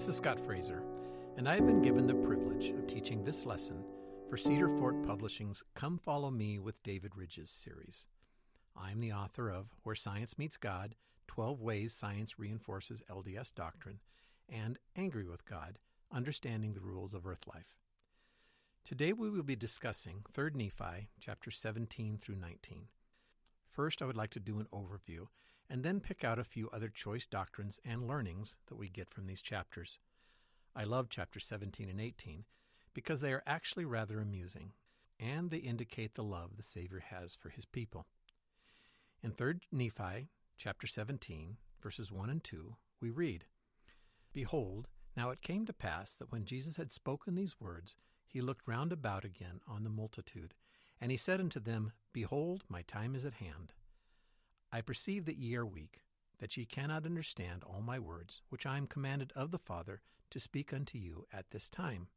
This is Scott Fraser, and I have been given the privilege of teaching this lesson for Cedar Fort Publishing's Come Follow Me with David Ridges series. I am the author of Where Science Meets God 12 Ways Science Reinforces LDS Doctrine and Angry with God Understanding the Rules of Earth Life. Today we will be discussing 3 Nephi, chapter 17 through 19. First, I would like to do an overview and then pick out a few other choice doctrines and learnings that we get from these chapters. I love chapters 17 and 18 because they are actually rather amusing and they indicate the love the Savior has for his people. In 3 Nephi, chapter 17, verses 1 and 2, we read Behold, now it came to pass that when Jesus had spoken these words, he looked round about again on the multitude, and he said unto them, Behold, my time is at hand. I perceive that ye are weak, that ye cannot understand all my words, which I am commanded of the Father to speak unto you at this time.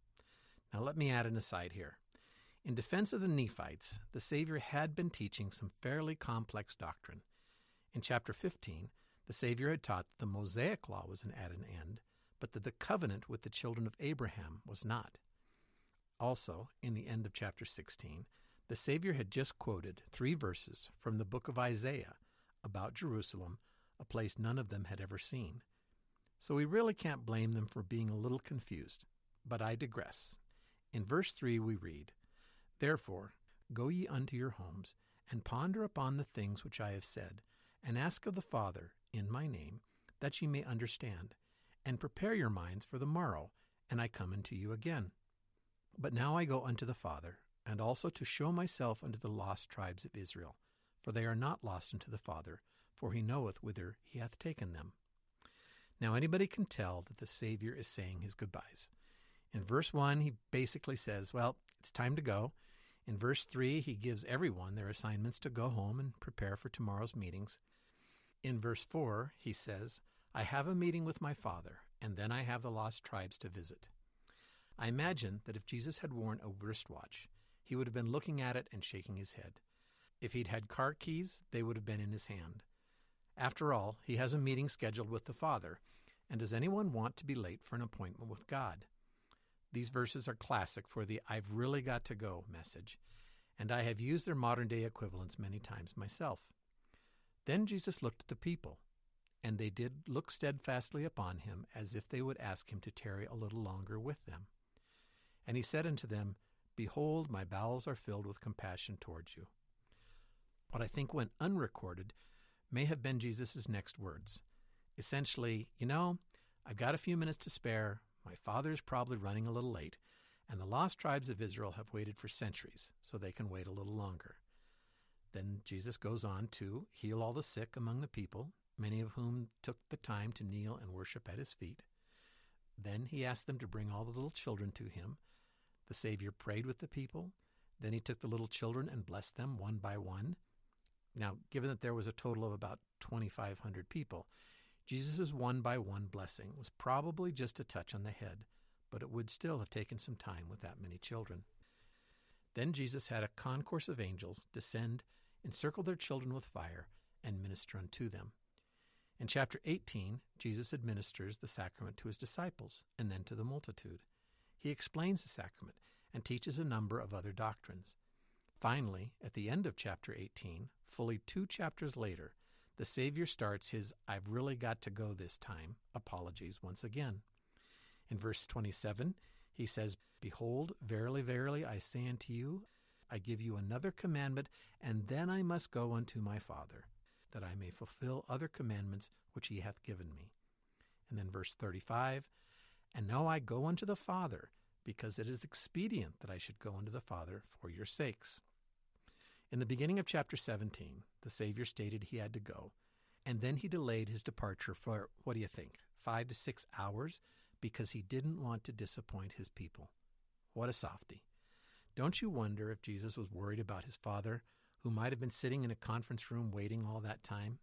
Now let me add an aside here. In defense of the Nephites, the Savior had been teaching some fairly complex doctrine. In chapter 15, the Savior had taught that the Mosaic law was at an end, but that the covenant with the children of Abraham was not. Also, in the end of chapter 16, the Savior had just quoted three verses from the book of Isaiah about Jerusalem, a place none of them had ever seen. So we really can't blame them for being a little confused. But I digress. In verse 3 we read, Therefore, go ye unto your homes, and ponder upon the things which I have said, and ask of the Father, in my name, that ye may understand, and prepare your minds for the morrow, and I come unto you again. But now I go unto the Father, and also to show myself unto the lost tribes of Israel, for they are not lost unto the Father, for he knoweth whither he hath taken them. Now anybody can tell that the Savior is saying his goodbyes. In verse 1, he basically says, Well, it's time to go. In verse 3, he gives everyone their assignments to go home and prepare for tomorrow's meetings. In verse 4, he says, I have a meeting with my Father, and then I have the lost tribes to visit. I imagine that if Jesus had worn a wristwatch, he would have been looking at it and shaking his head. If he'd had car keys, they would have been in his hand. After all, he has a meeting scheduled with the Father, and does anyone want to be late for an appointment with God? These verses are classic for the I've really got to go message, and I have used their modern day equivalents many times myself. Then Jesus looked at the people, and they did look steadfastly upon him, as if they would ask him to tarry a little longer with them. And he said unto them, Behold, my bowels are filled with compassion towards you. What I think went unrecorded may have been Jesus' next words. Essentially, you know, I've got a few minutes to spare. My father is probably running a little late, and the lost tribes of Israel have waited for centuries, so they can wait a little longer. Then Jesus goes on to heal all the sick among the people, many of whom took the time to kneel and worship at his feet. Then he asked them to bring all the little children to him. The Savior prayed with the people. Then he took the little children and blessed them one by one. Now, given that there was a total of about 2,500 people, Jesus' one by one blessing was probably just a touch on the head, but it would still have taken some time with that many children. Then Jesus had a concourse of angels descend, encircle their children with fire, and minister unto them. In chapter 18, Jesus administers the sacrament to his disciples and then to the multitude. He explains the sacrament and teaches a number of other doctrines. Finally, at the end of chapter 18, fully two chapters later, the Savior starts his I've really got to go this time apologies once again. In verse 27, he says, Behold, verily, verily, I say unto you, I give you another commandment, and then I must go unto my Father, that I may fulfill other commandments which he hath given me. And then verse 35, And now I go unto the Father, because it is expedient that I should go unto the Father for your sakes. In the beginning of chapter 17, the Savior stated he had to go, and then he delayed his departure for, what do you think, five to six hours because he didn't want to disappoint his people. What a softy. Don't you wonder if Jesus was worried about his father, who might have been sitting in a conference room waiting all that time?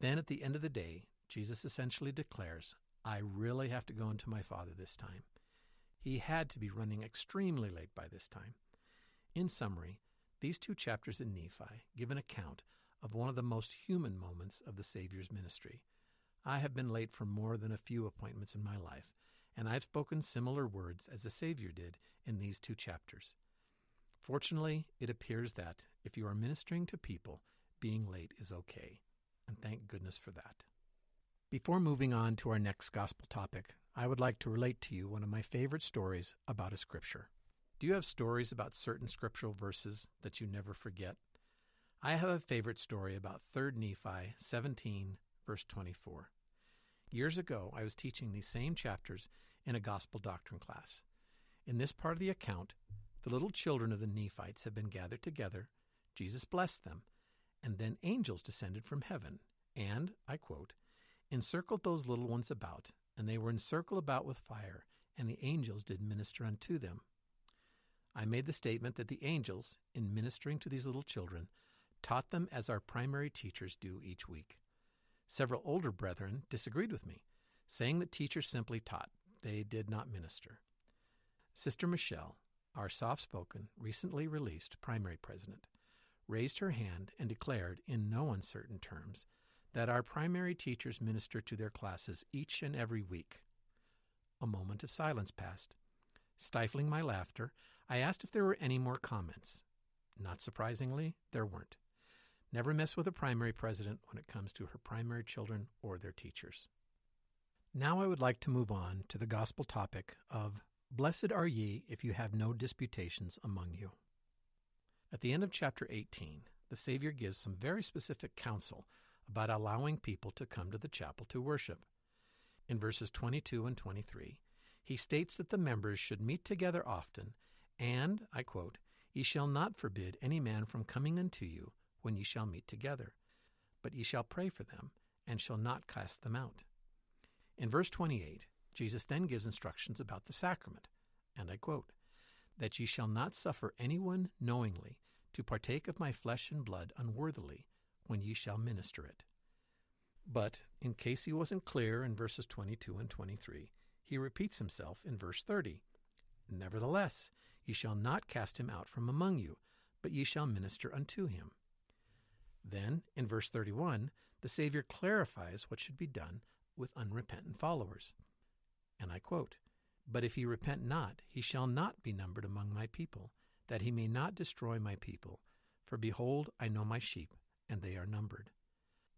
Then at the end of the day, Jesus essentially declares, I really have to go into my father this time. He had to be running extremely late by this time. In summary, these two chapters in Nephi give an account of one of the most human moments of the Savior's ministry. I have been late for more than a few appointments in my life, and I've spoken similar words as the Savior did in these two chapters. Fortunately, it appears that if you are ministering to people, being late is okay, and thank goodness for that. Before moving on to our next gospel topic, I would like to relate to you one of my favorite stories about a scripture. Do you have stories about certain scriptural verses that you never forget? I have a favorite story about 3 Nephi 17, verse 24. Years ago, I was teaching these same chapters in a gospel doctrine class. In this part of the account, the little children of the Nephites have been gathered together, Jesus blessed them, and then angels descended from heaven, and, I quote, encircled those little ones about, and they were encircled about with fire, and the angels did minister unto them. I made the statement that the angels, in ministering to these little children, taught them as our primary teachers do each week. Several older brethren disagreed with me, saying that teachers simply taught, they did not minister. Sister Michelle, our soft spoken, recently released primary president, raised her hand and declared, in no uncertain terms, that our primary teachers minister to their classes each and every week. A moment of silence passed. Stifling my laughter, I asked if there were any more comments. Not surprisingly, there weren't. Never mess with a primary president when it comes to her primary children or their teachers. Now I would like to move on to the gospel topic of Blessed are ye if you have no disputations among you. At the end of chapter 18, the Savior gives some very specific counsel about allowing people to come to the chapel to worship. In verses 22 and 23, he states that the members should meet together often, and, I quote, Ye shall not forbid any man from coming unto you when ye shall meet together, but ye shall pray for them, and shall not cast them out. In verse 28, Jesus then gives instructions about the sacrament, and I quote, That ye shall not suffer anyone knowingly to partake of my flesh and blood unworthily, when ye shall minister it. But, in case he wasn't clear in verses 22 and 23, he repeats himself in verse 30. Nevertheless, ye shall not cast him out from among you, but ye shall minister unto him. Then, in verse 31, the Savior clarifies what should be done with unrepentant followers. And I quote, But if he repent not, he shall not be numbered among my people, that he may not destroy my people. For behold, I know my sheep, and they are numbered.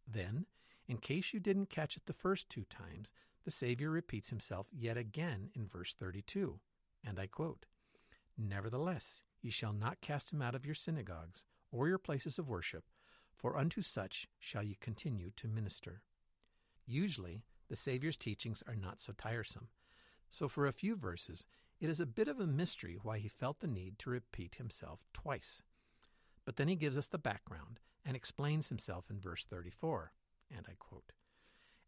Then, in case you didn't catch it the first two times, the Savior repeats himself yet again in verse 32, and I quote, Nevertheless, ye shall not cast him out of your synagogues or your places of worship, for unto such shall ye continue to minister. Usually, the Savior's teachings are not so tiresome, so for a few verses, it is a bit of a mystery why he felt the need to repeat himself twice. But then he gives us the background and explains himself in verse 34, and I quote,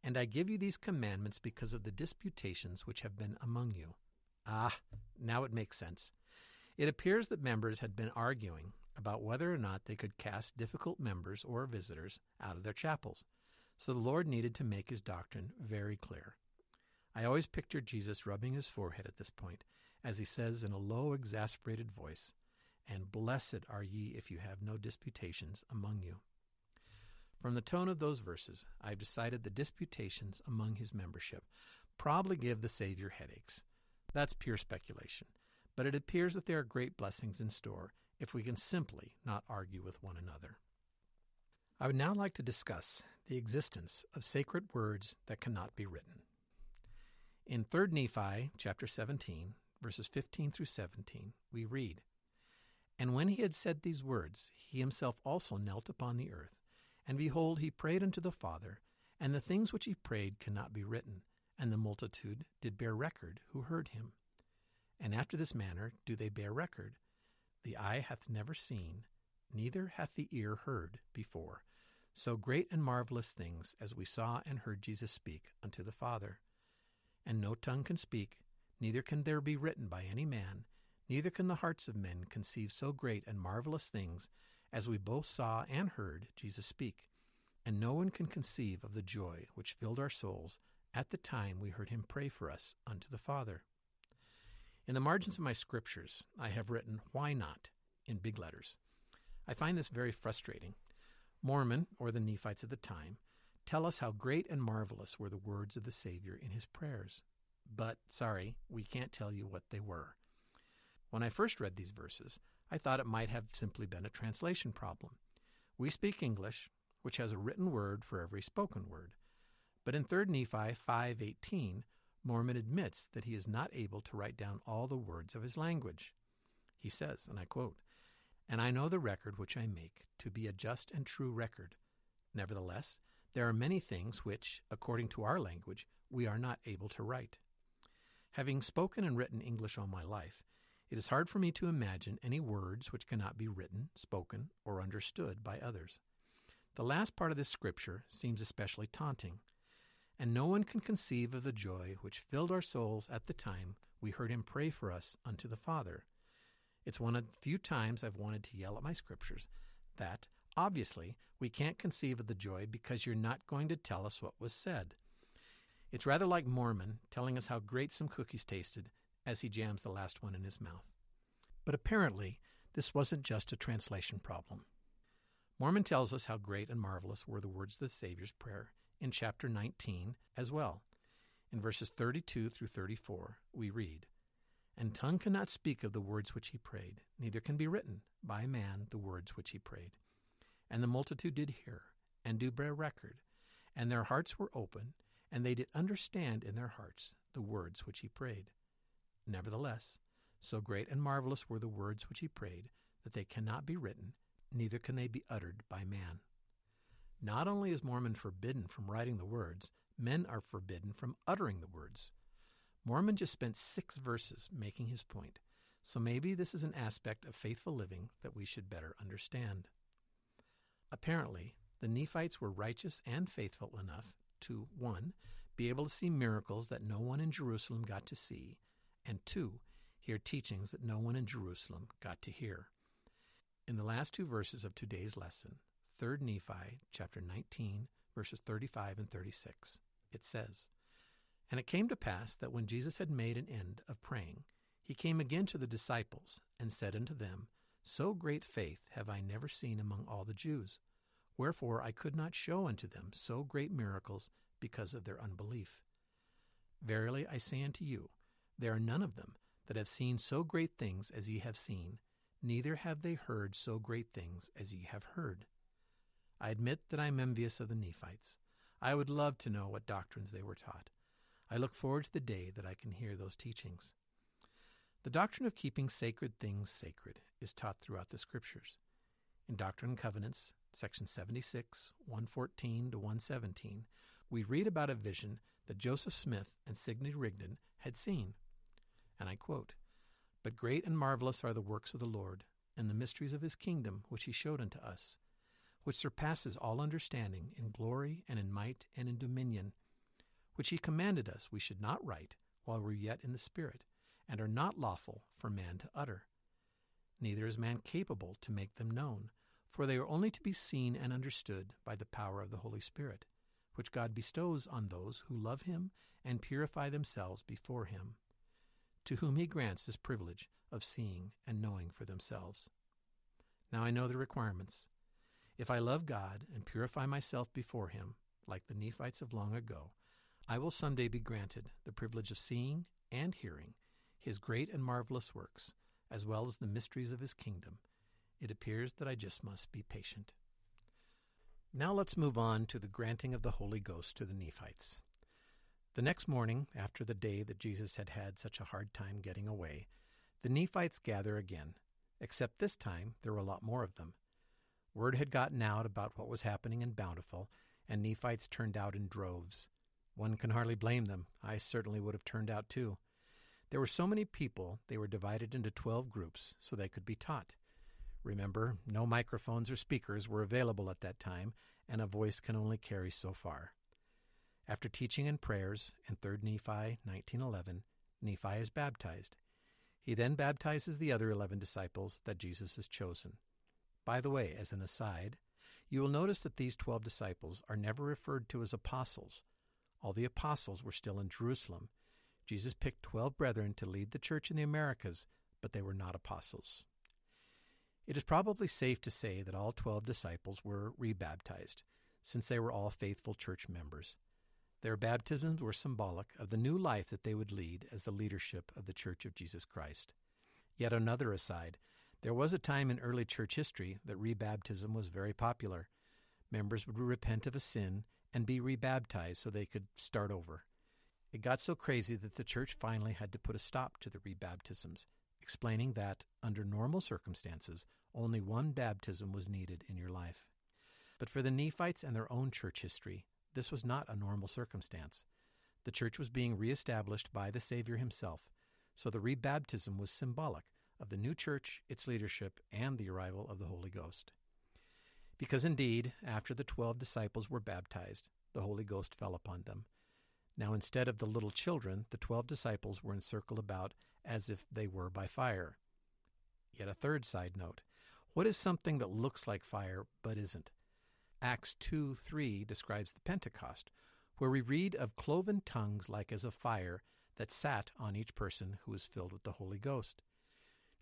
And I give you these commandments because of the disputations which have been among you. Ah, now it makes sense. It appears that members had been arguing about whether or not they could cast difficult members or visitors out of their chapels, so the Lord needed to make his doctrine very clear. I always pictured Jesus rubbing his forehead at this point, as he says in a low, exasperated voice, and blessed are ye if you have no disputations among you. From the tone of those verses, I have decided the disputations among his membership probably give the Savior headaches. That's pure speculation, but it appears that there are great blessings in store if we can simply not argue with one another. I would now like to discuss the existence of sacred words that cannot be written. In 3 Nephi chapter 17, verses 15 through 17, we read, and when he had said these words, he himself also knelt upon the earth. And behold, he prayed unto the Father, and the things which he prayed cannot be written, and the multitude did bear record who heard him. And after this manner do they bear record The eye hath never seen, neither hath the ear heard before, so great and marvelous things as we saw and heard Jesus speak unto the Father. And no tongue can speak, neither can there be written by any man Neither can the hearts of men conceive so great and marvelous things as we both saw and heard Jesus speak. And no one can conceive of the joy which filled our souls at the time we heard him pray for us unto the Father. In the margins of my scriptures, I have written, Why not? in big letters. I find this very frustrating. Mormon, or the Nephites of the time, tell us how great and marvelous were the words of the Savior in his prayers. But, sorry, we can't tell you what they were. When I first read these verses, I thought it might have simply been a translation problem. We speak English, which has a written word for every spoken word. But in 3 Nephi 5:18, Mormon admits that he is not able to write down all the words of his language. He says, and I quote, "And I know the record which I make to be a just and true record. Nevertheless, there are many things which, according to our language, we are not able to write." Having spoken and written English all my life, it is hard for me to imagine any words which cannot be written, spoken, or understood by others. The last part of this scripture seems especially taunting, and no one can conceive of the joy which filled our souls at the time we heard him pray for us unto the Father. It's one of the few times I've wanted to yell at my scriptures that, obviously, we can't conceive of the joy because you're not going to tell us what was said. It's rather like Mormon telling us how great some cookies tasted as he jams the last one in his mouth. But apparently, this wasn't just a translation problem. Mormon tells us how great and marvelous were the words of the Savior's prayer in chapter 19 as well. In verses 32 through 34, we read, And tongue cannot speak of the words which he prayed, neither can be written by man the words which he prayed. And the multitude did hear, and do bear record, and their hearts were open, and they did understand in their hearts the words which he prayed. Nevertheless, so great and marvelous were the words which he prayed, that they cannot be written, neither can they be uttered by man. Not only is Mormon forbidden from writing the words, men are forbidden from uttering the words. Mormon just spent six verses making his point, so maybe this is an aspect of faithful living that we should better understand. Apparently, the Nephites were righteous and faithful enough to 1. be able to see miracles that no one in Jerusalem got to see, and 2. hear teachings that no one in Jerusalem got to hear. In the last two verses of today's lesson, 3 Nephi chapter 19 verses 35 and 36, it says, And it came to pass that when Jesus had made an end of praying, he came again to the disciples and said unto them, So great faith have I never seen among all the Jews. Wherefore I could not show unto them so great miracles because of their unbelief. Verily I say unto you, there are none of them that have seen so great things as ye have seen, neither have they heard so great things as ye have heard. I admit that I am envious of the Nephites. I would love to know what doctrines they were taught. I look forward to the day that I can hear those teachings. The doctrine of keeping sacred things sacred is taught throughout the Scriptures. In Doctrine and Covenants, section 76, 114 to 117, we read about a vision that Joseph Smith and Sidney Rigdon had seen. And I quote, But great and marvelous are the works of the Lord, and the mysteries of his kingdom which he showed unto us, which surpasses all understanding in glory and in might and in dominion, which he commanded us we should not write while we are yet in the Spirit, and are not lawful for man to utter. Neither is man capable to make them known, for they are only to be seen and understood by the power of the Holy Spirit, which God bestows on those who love him and purify themselves before him, to whom he grants this privilege of seeing and knowing for themselves. Now I know the requirements. If I love God and purify myself before him, like the Nephites of long ago, I will someday be granted the privilege of seeing and hearing his great and marvelous works, as well as the mysteries of his kingdom. It appears that I just must be patient. Now let's move on to the granting of the Holy Ghost to the Nephites. The next morning, after the day that Jesus had had such a hard time getting away, the Nephites gather again, except this time there were a lot more of them. Word had gotten out about what was happening in Bountiful, and Nephites turned out in droves. One can hardly blame them. I certainly would have turned out too. There were so many people, they were divided into twelve groups so they could be taught. Remember, no microphones or speakers were available at that time, and a voice can only carry so far. After teaching and prayers in 3 Nephi 19:11, Nephi is baptized. He then baptizes the other 11 disciples that Jesus has chosen. By the way, as an aside, you will notice that these 12 disciples are never referred to as apostles. All the apostles were still in Jerusalem. Jesus picked 12 brethren to lead the church in the Americas, but they were not apostles. It is probably safe to say that all 12 disciples were rebaptized, since they were all faithful church members. Their baptisms were symbolic of the new life that they would lead as the leadership of the Church of Jesus Christ. Yet another aside, there was a time in early church history that rebaptism was very popular. Members would repent of a sin and be rebaptized so they could start over. It got so crazy that the church finally had to put a stop to the rebaptisms, explaining that, under normal circumstances, only one baptism was needed in your life. But for the Nephites and their own church history, this was not a normal circumstance. The church was being reestablished by the Savior himself, so the rebaptism was symbolic of the new church, its leadership, and the arrival of the Holy Ghost. Because indeed, after the twelve disciples were baptized, the Holy Ghost fell upon them. Now, instead of the little children, the twelve disciples were encircled about as if they were by fire. Yet a third side note what is something that looks like fire but isn't? Acts 2 3 describes the Pentecost, where we read of cloven tongues like as of fire that sat on each person who was filled with the Holy Ghost.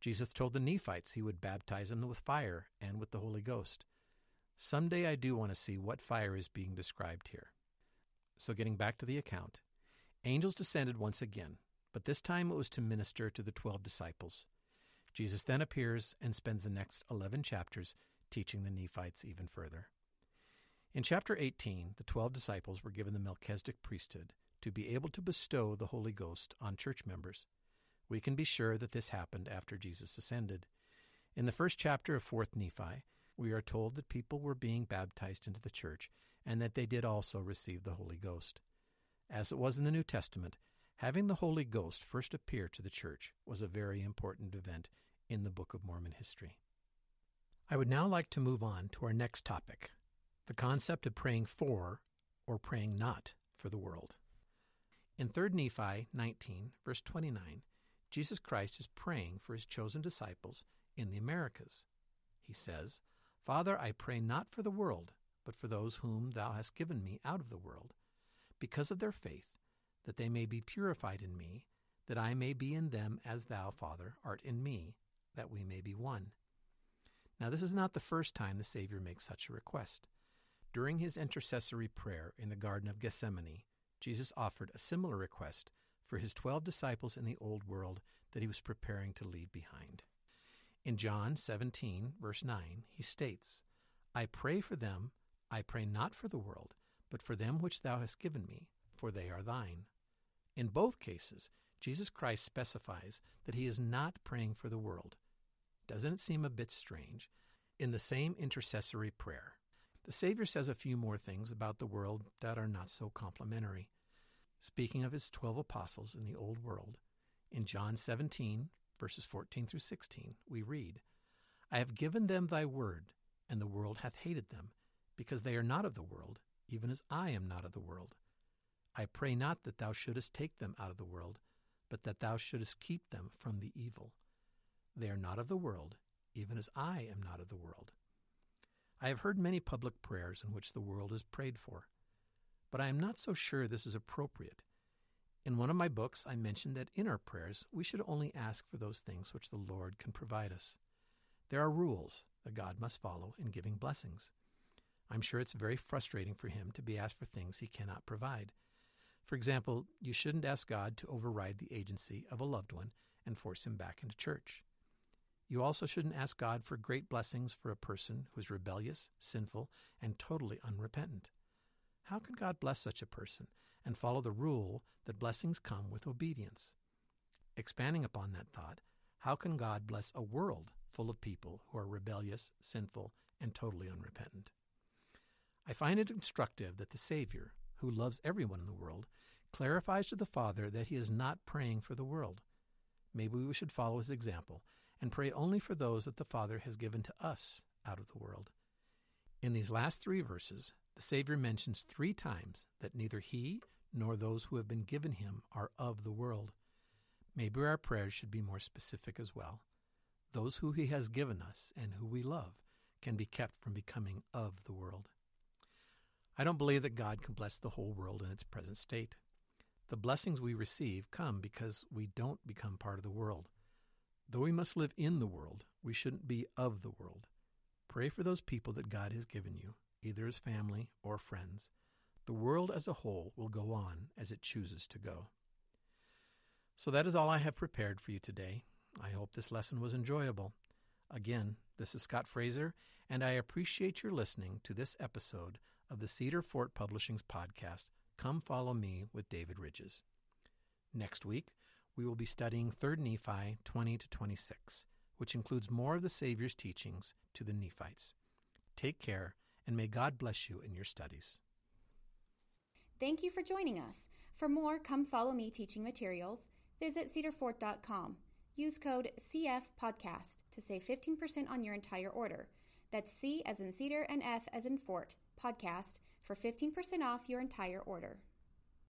Jesus told the Nephites he would baptize them with fire and with the Holy Ghost. Someday I do want to see what fire is being described here. So, getting back to the account, angels descended once again, but this time it was to minister to the twelve disciples. Jesus then appears and spends the next 11 chapters teaching the Nephites even further. In chapter 18, the twelve disciples were given the Melchizedek priesthood to be able to bestow the Holy Ghost on church members. We can be sure that this happened after Jesus ascended. In the first chapter of 4th Nephi, we are told that people were being baptized into the church and that they did also receive the Holy Ghost. As it was in the New Testament, having the Holy Ghost first appear to the church was a very important event in the Book of Mormon history. I would now like to move on to our next topic the concept of praying for or praying not for the world. In 3 Nephi 19, verse 29, Jesus Christ is praying for his chosen disciples in the Americas. He says, Father, I pray not for the world, but for those whom thou hast given me out of the world, because of their faith, that they may be purified in me, that I may be in them as thou, Father, art in me, that we may be one. Now, this is not the first time the Savior makes such a request. During his intercessory prayer in the Garden of Gethsemane, Jesus offered a similar request for his twelve disciples in the Old World that he was preparing to leave behind. In John 17, verse 9, he states, I pray for them, I pray not for the world, but for them which thou hast given me, for they are thine. In both cases, Jesus Christ specifies that he is not praying for the world. Doesn't it seem a bit strange? In the same intercessory prayer, the Savior says a few more things about the world that are not so complimentary. Speaking of his twelve apostles in the Old World, in John 17, verses 14 through 16, we read, I have given them thy word, and the world hath hated them, because they are not of the world, even as I am not of the world. I pray not that thou shouldest take them out of the world, but that thou shouldest keep them from the evil. They are not of the world, even as I am not of the world. I have heard many public prayers in which the world is prayed for, but I am not so sure this is appropriate. In one of my books, I mentioned that in our prayers, we should only ask for those things which the Lord can provide us. There are rules that God must follow in giving blessings. I'm sure it's very frustrating for him to be asked for things he cannot provide. For example, you shouldn't ask God to override the agency of a loved one and force him back into church. You also shouldn't ask God for great blessings for a person who is rebellious, sinful, and totally unrepentant. How can God bless such a person and follow the rule that blessings come with obedience? Expanding upon that thought, how can God bless a world full of people who are rebellious, sinful, and totally unrepentant? I find it instructive that the Savior, who loves everyone in the world, clarifies to the Father that he is not praying for the world. Maybe we should follow his example and pray only for those that the Father has given to us out of the world. In these last three verses, the Savior mentions three times that neither he nor those who have been given him are of the world. Maybe our prayers should be more specific as well. Those who he has given us and who we love can be kept from becoming of the world. I don't believe that God can bless the whole world in its present state. The blessings we receive come because we don't become part of the world. Though we must live in the world, we shouldn't be of the world. Pray for those people that God has given you either as family or friends. The world as a whole will go on as it chooses to go. So that is all I have prepared for you today. I hope this lesson was enjoyable. Again, this is Scott Fraser, and I appreciate your listening to this episode of the Cedar Fort Publishing's podcast, Come Follow Me with David Ridges. Next week, we will be studying 3 Nephi 20 to 26, which includes more of the Savior's teachings to the Nephites. Take care, and may God bless you in your studies. Thank you for joining us. For more Come Follow Me teaching materials, visit cedarfort.com. Use code CFPodcast to save 15% on your entire order. That's C as in cedar and F as in fort, podcast, for 15% off your entire order.